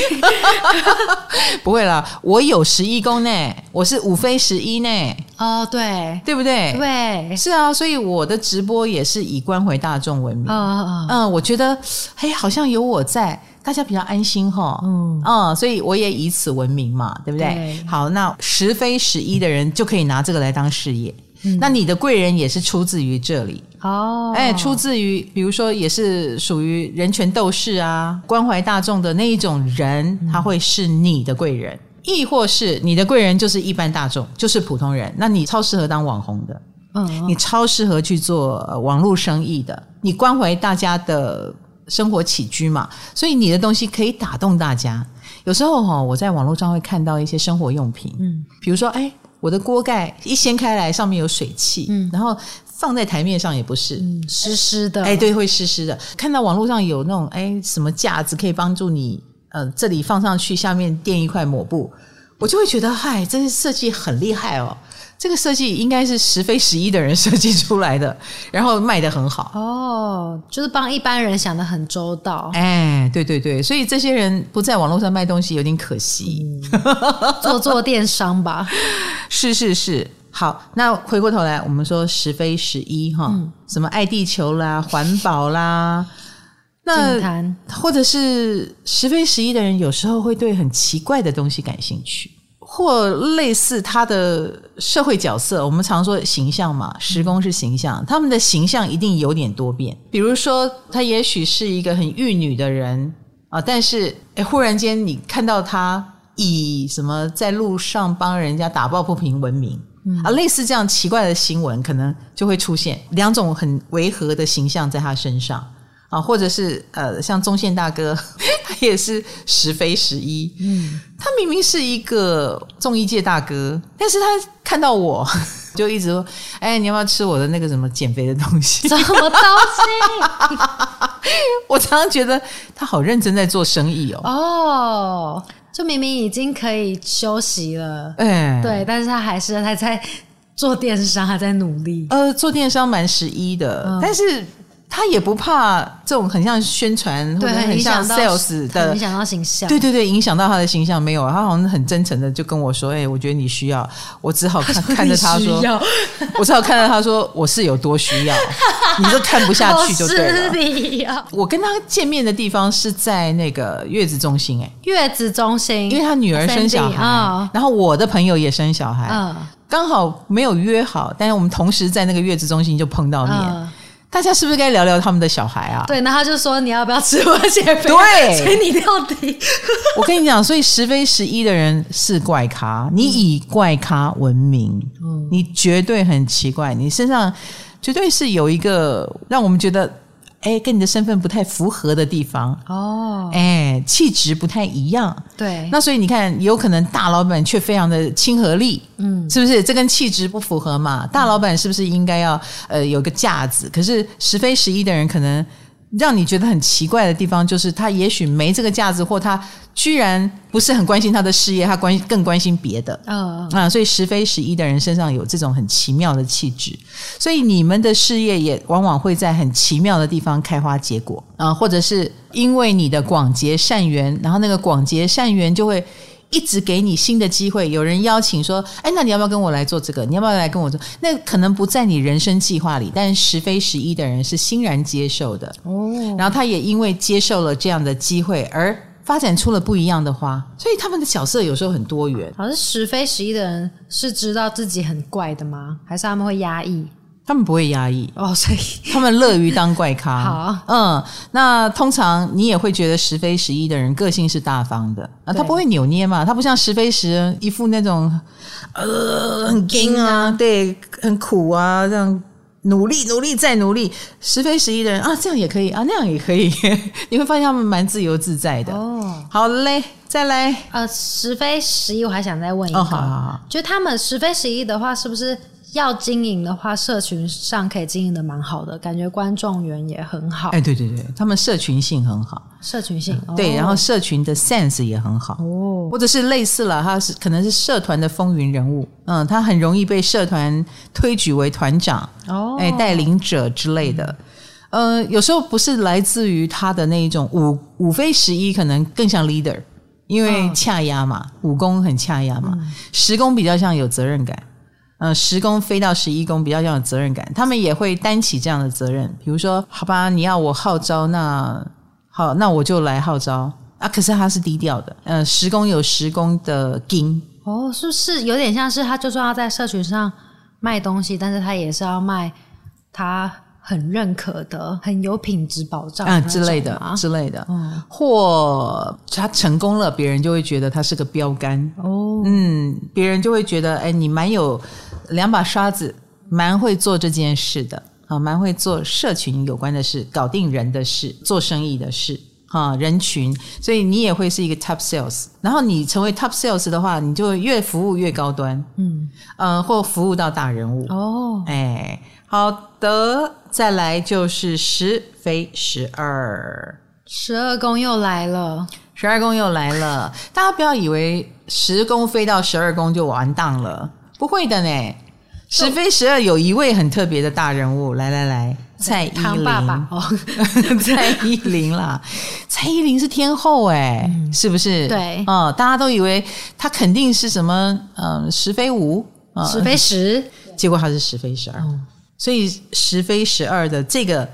不会啦。我有十一宫呢，我是五飞十一呢。哦，对，对不对？对，是啊。所以我的直播也是以关怀大众闻名。嗯嗯嗯。嗯，我觉得，嘿，好像有我在。大家比较安心哈，嗯。嗯，所以我也以此闻名嘛，对不对？对。好，那十非十一的人就可以拿这个来当事业。嗯、那你的贵人也是出自于这里。哦，哎，出自于比如说也是属于人权斗士啊，关怀大众的那一种人，他会是你的贵人，嗯、亦或是你的贵人就是一般大众，就是普通人，那你超适合当网红的，嗯，你超适合去做网络生意的，你关怀大家的。生活起居嘛，所以你的东西可以打动大家。有时候哈，我在网络上会看到一些生活用品，嗯，比如说，哎，我的锅盖一掀开来，上面有水汽，嗯，然后放在台面上也不是，嗯，湿湿的，哎，对，会湿湿的。看到网络上有那种，哎，什么架子可以帮助你，呃，这里放上去，下面垫一块抹布，我就会觉得，嗨，这设计很厉害哦。这个设计应该是石飞十一的人设计出来的，然后卖的很好哦，就是帮一般人想的很周到。哎，对对对，所以这些人不在网络上卖东西有点可惜，嗯、做做电商吧。是是是，好，那回过头来，我们说石飞十一哈，嗯、什么爱地球啦、环保啦，那谈或者是石飞十一的人，有时候会对很奇怪的东西感兴趣。或类似他的社会角色，我们常说形象嘛，时工是形象，他们的形象一定有点多变。比如说，他也许是一个很玉女的人啊，但是诶忽然间你看到他以什么在路上帮人家打抱不平闻名，嗯、啊，类似这样奇怪的新闻，可能就会出现两种很违和的形象在他身上啊，或者是呃，像宗宪大哥，他也是时非时一。嗯，他明明是一个综艺界大哥，但是他看到我 就一直说：“哎，你要不要吃我的那个什么减肥的东西？” 什么东西？我常常觉得他好认真在做生意哦。哦。就明明已经可以休息了，哎、欸，对，但是他还是还在做电商，还在努力。呃，做电商蛮十一的，嗯、但是他也不怕这种很像宣传，或者很像 sales 的，影响到形象。对对对，影响到他的形象没有？他好像很真诚的就跟我说：“ 哎、欸，我觉得你需要。”我只好看看着他说：“我只好看着他说 我是有多需要。”你就看不下去就对了。我跟他见面的地方是在那个月子中心，哎，月子中心，因为他女儿生小孩，然后我的朋友也生小孩，刚好没有约好，但是我们同时在那个月子中心就碰到面。大家是不是该聊聊他们的小孩啊？对，那他就说你要不要吃我减肥？对，所以你到底，我跟你讲，所以十非十一的人是怪咖，你以怪咖闻名，你绝对很奇怪，你身上。绝对是有一个让我们觉得，哎，跟你的身份不太符合的地方哦，哎，气质不太一样。对，那所以你看，有可能大老板却非常的亲和力，嗯，是不是？这跟气质不符合嘛？大老板是不是应该要呃有个架子？可是十非十一的人可能。让你觉得很奇怪的地方，就是他也许没这个价值，或他居然不是很关心他的事业，他关更关心别的。嗯、oh. 啊，所以十非十一的人身上有这种很奇妙的气质，所以你们的事业也往往会在很奇妙的地方开花结果啊，或者是因为你的广结善缘，然后那个广结善缘就会。一直给你新的机会，有人邀请说：“哎，那你要不要跟我来做这个？你要不要来跟我做？”那可能不在你人生计划里，但十非十一的人是欣然接受的哦。然后他也因为接受了这样的机会，而发展出了不一样的花。所以他们的角色有时候很多元。好像十非十一的人是知道自己很怪的吗？还是他们会压抑？他们不会压抑。哦，所以。他们乐于当怪咖。好，嗯，那通常你也会觉得十非十一的人个性是大方的。啊，他不会扭捏嘛，他不像十非十一副那种呃很硬啊，对，很苦啊，这样努力努力再努力。十非十一的人啊，这样也可以啊，那样也可以，你会发现他们蛮自由自在的。哦，好嘞，再来，呃，时非十一，我还想再问一个，哦、好好好，就他们十非十一的话，是不是？要经营的话，社群上可以经营的蛮好的，感觉观众缘也很好。哎，对对对，他们社群性很好，社群性、嗯、对，然后社群的 sense 也很好。哦，或者是类似了，他是可能是社团的风云人物，嗯，他很容易被社团推举为团长哦，哎，带领者之类的，嗯、呃，有时候不是来自于他的那一种五五非十一，可能更像 leader，因为恰压嘛，武功很恰压嘛，嗯、十宫比较像有责任感。嗯，十宫飞到十一宫比较要有责任感，他们也会担起这样的责任。比如说，好吧，你要我号召，那好，那我就来号召啊。可是他是低调的，嗯，十宫有十宫的金哦，是不是有点像是他就算要在社群上卖东西，但是他也是要卖他很认可的、很有品质保障啊之类的之类的，嗯，或他成功了，别人就会觉得他是个标杆哦，嗯，别人就会觉得，哎，你蛮有。两把刷子，蛮会做这件事的啊，蛮会做社群有关的事，搞定人的事，做生意的事啊，人群，所以你也会是一个 top sales。然后你成为 top sales 的话，你就越服务越高端，嗯，呃，或服务到大人物哦。哎，好的，再来就是十非十二，十二宫又来了，十二宫又来了。大家不要以为十宫飞到十二宫就完蛋了。不会的呢，十非十二有一位很特别的大人物，来来来，蔡依林，爸爸哦，蔡依林啦，蔡依林是天后哎，嗯、是不是？对，哦，大家都以为她肯定是什么，嗯，十非五，十非十，结果她是十非十二，嗯、所以十非十二的这个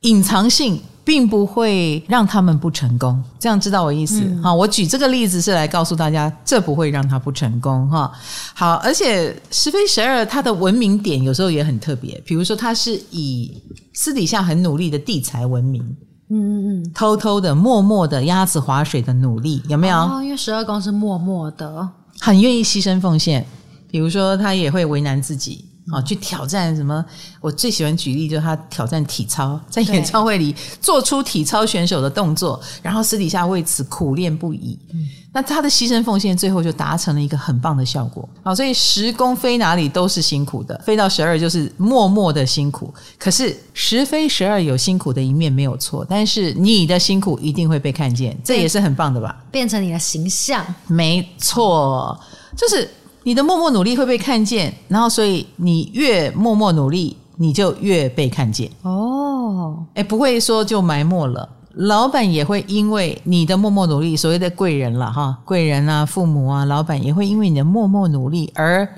隐藏性。并不会让他们不成功，这样知道我意思哈、嗯？我举这个例子是来告诉大家，这不会让他不成功哈。好，而且十非十二，他的文明点有时候也很特别，比如说他是以私底下很努力的地才文明，嗯嗯嗯，偷偷的、默默的、鸭子划水的努力，有没有？哦，因为十二宫是默默的，很愿意牺牲奉献。比如说他也会为难自己。啊，去挑战什么？我最喜欢举例，就是他挑战体操，在演唱会里做出体操选手的动作，然后私底下为此苦练不已。嗯，那他的牺牲奉献，最后就达成了一个很棒的效果。好，所以十宫飞哪里都是辛苦的，飞到十二就是默默的辛苦。可是十飞十二有辛苦的一面没有错，但是你的辛苦一定会被看见，这也是很棒的吧？变成你的形象，没错，就是。你的默默努力会被看见，然后所以你越默默努力，你就越被看见。哦，哎，不会说就埋没了。老板也会因为你的默默努力，所谓的贵人了哈，贵人啊，父母啊，老板也会因为你的默默努力而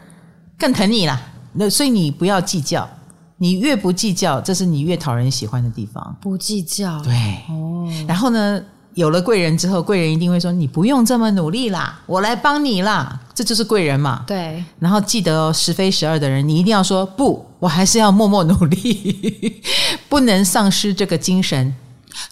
更疼你啦。那所以你不要计较，你越不计较，这是你越讨人喜欢的地方。不计较，对。哦，然后呢？有了贵人之后，贵人一定会说：“你不用这么努力啦，我来帮你啦。”这就是贵人嘛。对。然后记得哦，十非十二的人，你一定要说不，我还是要默默努力，不能丧失这个精神。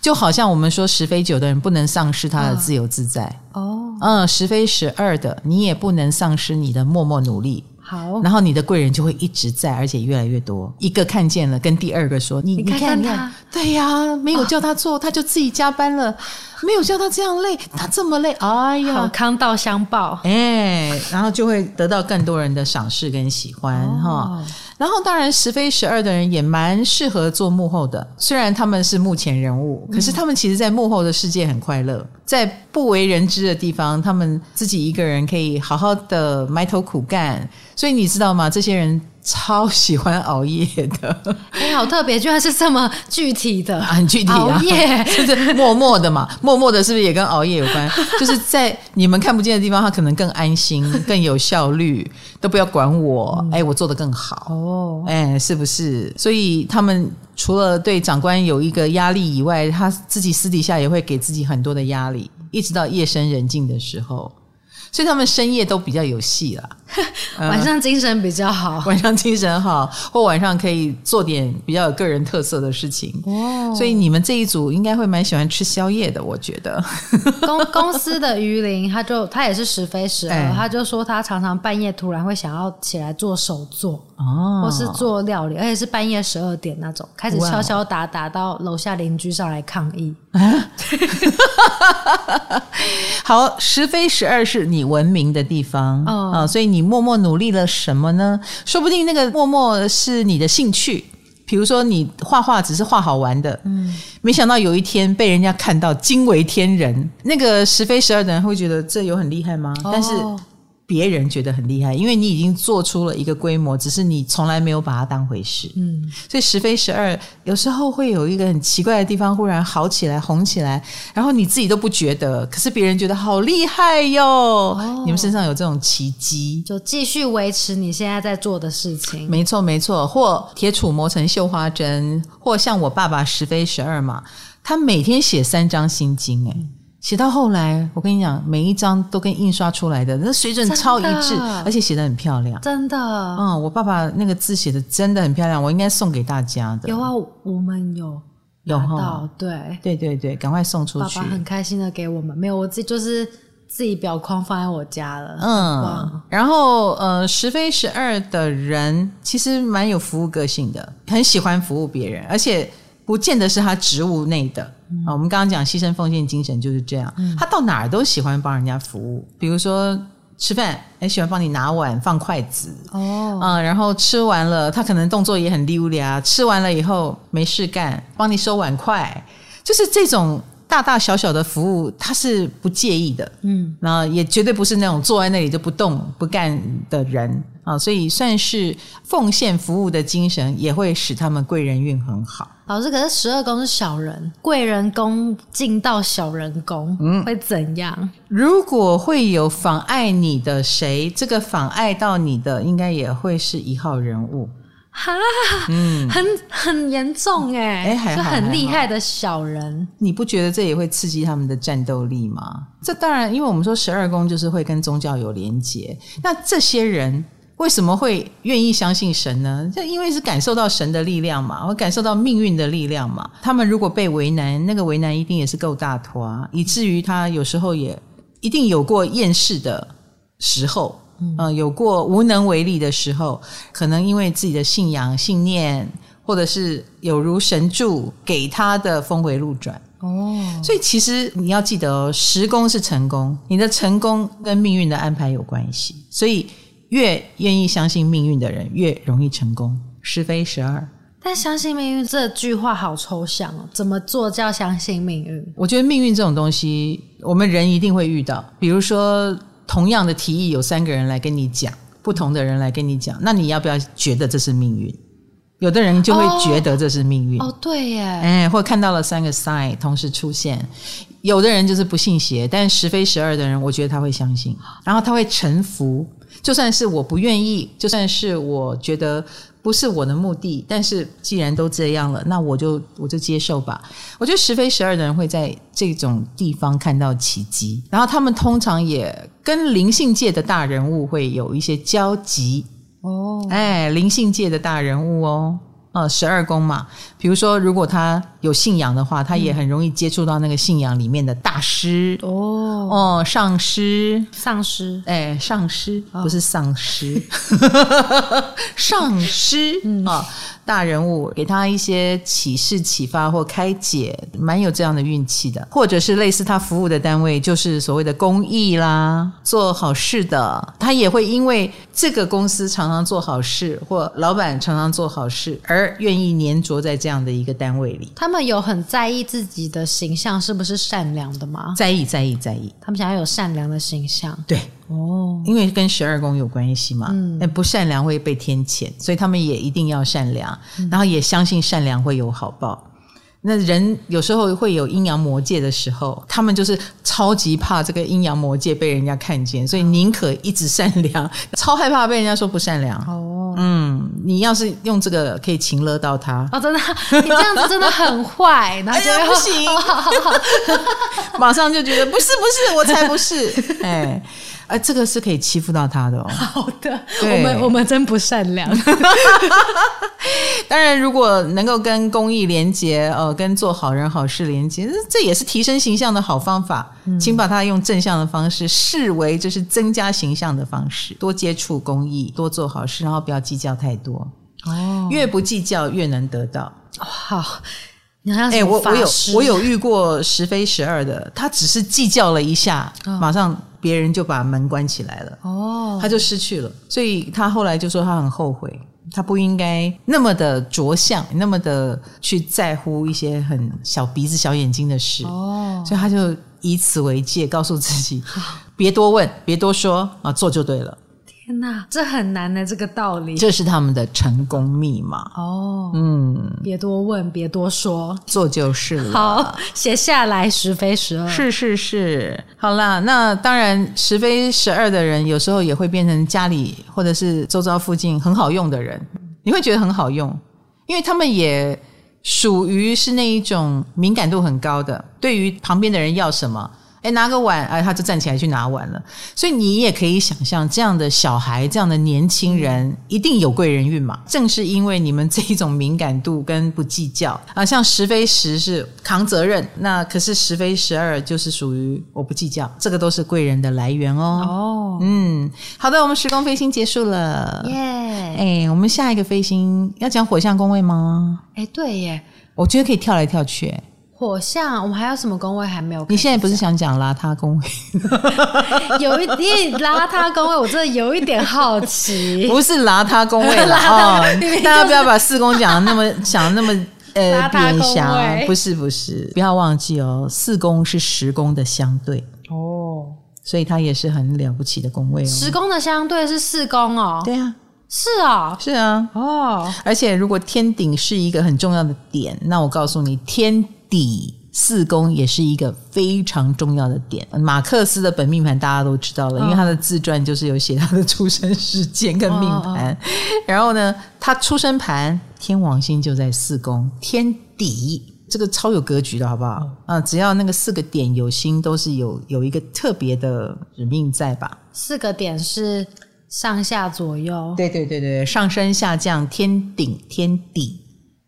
就好像我们说十非九的人不能丧失他的自由自在。哦。嗯，十非十二的你也不能丧失你的默默努力。好，然后你的贵人就会一直在，而且越来越多。一个看见了，跟第二个说：“你你看，他，对呀，没有叫他做，哦、他就自己加班了；没有叫他这样累，他这么累，哎呀，好康道相报，哎，然后就会得到更多人的赏识跟喜欢哈。哦”然后，当然，十非十二的人也蛮适合做幕后的。虽然他们是幕前人物，可是他们其实，在幕后的世界很快乐，在不为人知的地方，他们自己一个人可以好好的埋头苦干。所以你知道吗？这些人。超喜欢熬夜的，哎、欸，好特别，居然是这么具体的，很具体啊，熬夜。就是默默的嘛，默默的，是不是也跟熬夜有关？就是在你们看不见的地方，他可能更安心、更有效率，都不要管我，哎、欸，我做的更好。哦，哎、欸，是不是？所以他们除了对长官有一个压力以外，他自己私底下也会给自己很多的压力，一直到夜深人静的时候。所以他们深夜都比较有戏啦，晚上精神比较好，晚上精神好，或晚上可以做点比较有个人特色的事情。哦，所以你们这一组应该会蛮喜欢吃宵夜的，我觉得。公公司的鱼鳞，他就他也是时飞十二，欸，他就说他常常半夜突然会想要起来做手作。哦，或是做料理，而且是半夜十二点那种，开始敲敲打打到楼下邻居上来抗议。啊、好，十飞十二是你文明的地方啊、哦哦，所以你默默努力了什么呢？说不定那个默默是你的兴趣，比如说你画画只是画好玩的，嗯，没想到有一天被人家看到惊为天人。那个十非十二的人会觉得这有很厉害吗？哦、但是。别人觉得很厉害，因为你已经做出了一个规模，只是你从来没有把它当回事。嗯，所以十飞十二有时候会有一个很奇怪的地方，忽然好起来、红起来，然后你自己都不觉得，可是别人觉得好厉害哟。哦，你们身上有这种奇迹，就继续维持你现在在做的事情。没错，没错，或铁杵磨成绣花针，或像我爸爸十飞十二嘛，他每天写三张心经，哎。写到后来，我跟你讲，每一张都跟印刷出来的，那水准超一致，而且写的很漂亮。真的，嗯，我爸爸那个字写的真的很漂亮，我应该送给大家的。有啊，我们有有到，对对对对，赶快送出去。爸爸很开心的给我们，没有，我自己就是自己表框放在我家了。嗯，然后呃，十飞十二的人其实蛮有服务个性的，很喜欢服务别人，而且不见得是他职务内的。啊，我们刚刚讲牺牲奉献精神就是这样，他到哪儿都喜欢帮人家服务。比如说吃饭，很，喜欢帮你拿碗放筷子哦，啊，然后吃完了，他可能动作也很溜利啊。吃完了以后没事干，帮你收碗筷，就是这种大大小小的服务，他是不介意的。嗯，然后也绝对不是那种坐在那里就不动不干的人啊，所以算是奉献服务的精神，也会使他们贵人运很好。老师，可是十二宫是小人，贵人宫进到小人宫，嗯，会怎样？如果会有妨碍你的谁，这个妨碍到你的，应该也会是一号人物。哈，嗯，很很严重哎，哎，还很厉害的小人，你不觉得这也会刺激他们的战斗力吗？这当然，因为我们说十二宫就是会跟宗教有连结，那这些人。为什么会愿意相信神呢？就因为是感受到神的力量嘛，我感受到命运的力量嘛。他们如果被为难，那个为难一定也是够大坨啊，以至于他有时候也一定有过厌世的时候。嗯、呃，有过无能为力的时候，可能因为自己的信仰、信念，或者是有如神助给他的峰回路转。哦，所以其实你要记得哦，十宫是成功，你的成功跟命运的安排有关系。所以越愿意相信命运的人，越容易成功。十非十二。但相信命运这句话好抽象哦，怎么做叫相信命运？我觉得命运这种东西，我们人一定会遇到。比如说，同样的提议有三个人来跟你讲，不同的人来跟你讲，那你要不要觉得这是命运？有的人就会觉得这是命运。哦，哦，对耶，哎，或看到了三个 sign 同时出现，有的人就是不信邪，但十非十二的人，我觉得他会相信，然后他会臣服，就算是我不愿意，就算是我觉得。不是我的目的，但是既然都这样了，那我就我就接受吧。我觉得十非十二的人会在这种地方看到奇迹，然后他们通常也跟灵性界的大人物会有一些交集哦。哎，灵性界的大人物哦。呃，十二宫嘛，比如说，如果他有信仰的话，他也很容易接触到那个信仰里面的大师。哦。哦，上师、上师，哎，上师不是丧尸，上师。嗯。啊。大人物给他一些启示、启发或开解，蛮有这样的运气的。或者是类似他服务的单位，就是所谓的公益啦，做好事的，他也会因为这个公司常常做好事，或老板常常做好事，而愿意黏着在这样的一个单位里。他们有很在意自己的形象是不是善良的吗？在意，在意，在意。他们想要有善良的形象。对。哦，因为跟十二宫有关系嘛，那、嗯、不善良会被天谴，所以他们也一定要善良，嗯、然后也相信善良会有好报。那人有时候会有阴阳魔界的时候，他们就是超级怕这个阴阳魔界被人家看见，所以宁可一直善良，超害怕被人家说不善良。哦，嗯，你要是用这个可以情勒到他。哦，真的，你这样子真的很坏，然后觉得、哎、不行，马上就觉得不是不是，我才不是，哎。哎，这个是可以欺负到他的哦。好的，我们我们真不善良。当然，如果能够跟公益连接，呃，跟做好人好事连接，这也是提升形象的好方法。嗯、请把它用正向的方式视为这是增加形象的方式。多接触公益，多做好事，然后不要计较太多。哦，越不计较越能得到。好，哎，我我有我有遇过十非十二的，他只是计较了一下，哦、马上。别人就把门关起来了，哦，他就失去了，所以他后来就说他很后悔，他不应该那么的着相，那么的去在乎一些很小鼻子小眼睛的事，哦，所以他就以此为戒，告诉自己别多问，别多说啊，做就对了。天哪，这很难的这个道理。这是他们的成功密码哦。嗯，别多问，别多说，做就是了。好，写下来，十非十二。是是是，好啦，那当然十非十二的人，有时候也会变成家里或者是周遭附近很好用的人，你会觉得很好用，因为他们也属于是那一种敏感度很高的，对于旁边的人要什么。哎，拿个碗，哎，他就站起来去拿碗了。所以你也可以想象，这样的小孩，这样的年轻人，一定有贵人运嘛。正是因为你们这一种敏感度跟不计较啊，像十非十是扛责任，那可是十非十二就是属于我不计较，这个都是贵人的来源哦。哦，嗯，好的，我们时空飞星结束了，耶。哎，我们下一个飞星要讲火象宫位吗？哎，对耶，我觉得可以跳来跳去。火象，我们还有什么宫位还没有？你现在不是想讲邋遢宫位？有一点邋遢宫位，我真的有一点好奇。不是邋遢宫位了 哦，大家不要把四宫讲的那么想的那么呃贬狭。不是不是，不要忘记哦，四宫是十宫的相对哦，所以它也是很了不起的宫位哦。十宫的相对是四宫哦，对啊，是啊，是啊，哦，而且如果天顶是一个很重要的点，那我告诉你天。底四宫也是一个非常重要的点。马克思的本命盘大家都知道了，因为他的自传就是有写他的出生时间跟命盘。然后呢，他出生盘天王星就在四宫天底，这个超有格局的好不好？啊，只要那个四个点有星，都是有有一个特别的使命在吧？四个点是上下左右，对对对对，上升下降天顶天底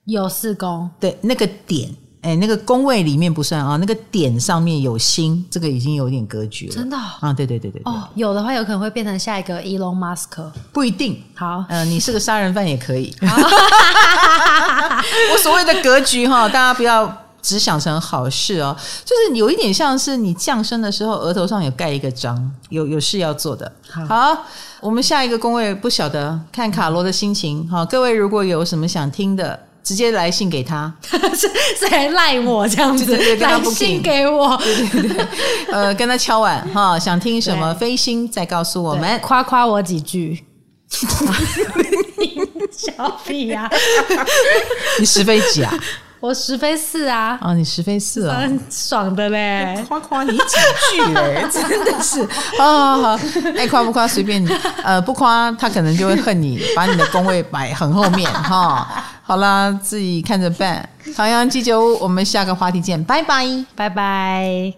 有四宫，对那个点。哎，那个宫位里面不算啊，那个点上面有星，这个已经有点格局了。真的啊？对对对对，对哦，有的话有可能会变成下一个 Elon Musk，不一定。好，嗯、呃，你是个杀人犯也可以。我所谓的格局哈，大家不要只想成好事哦，就是有一点像是你降生的时候额头上有盖一个章，有有事要做的。好，好，我们下一个工位不晓得，看卡罗的心情。好，各位如果有什么想听的。直接来信给他，是是来赖我这样子，来信给我，对对对，呃，跟他敲碗哈，想听什么飞星再告诉我们，夸夸我几句，小屁呀、啊，你十飞几啊？我十飞四啊！哦，你十飞四啊，很爽的嘞！夸夸你几句嘞，真的是，好好好，爱夸不夸随便你，呃，不夸他可能就会恨你，把你的工位摆很后面哈。好啦，自己看着办。唐阳鸡酒屋，我们下个话题见，拜拜，拜拜。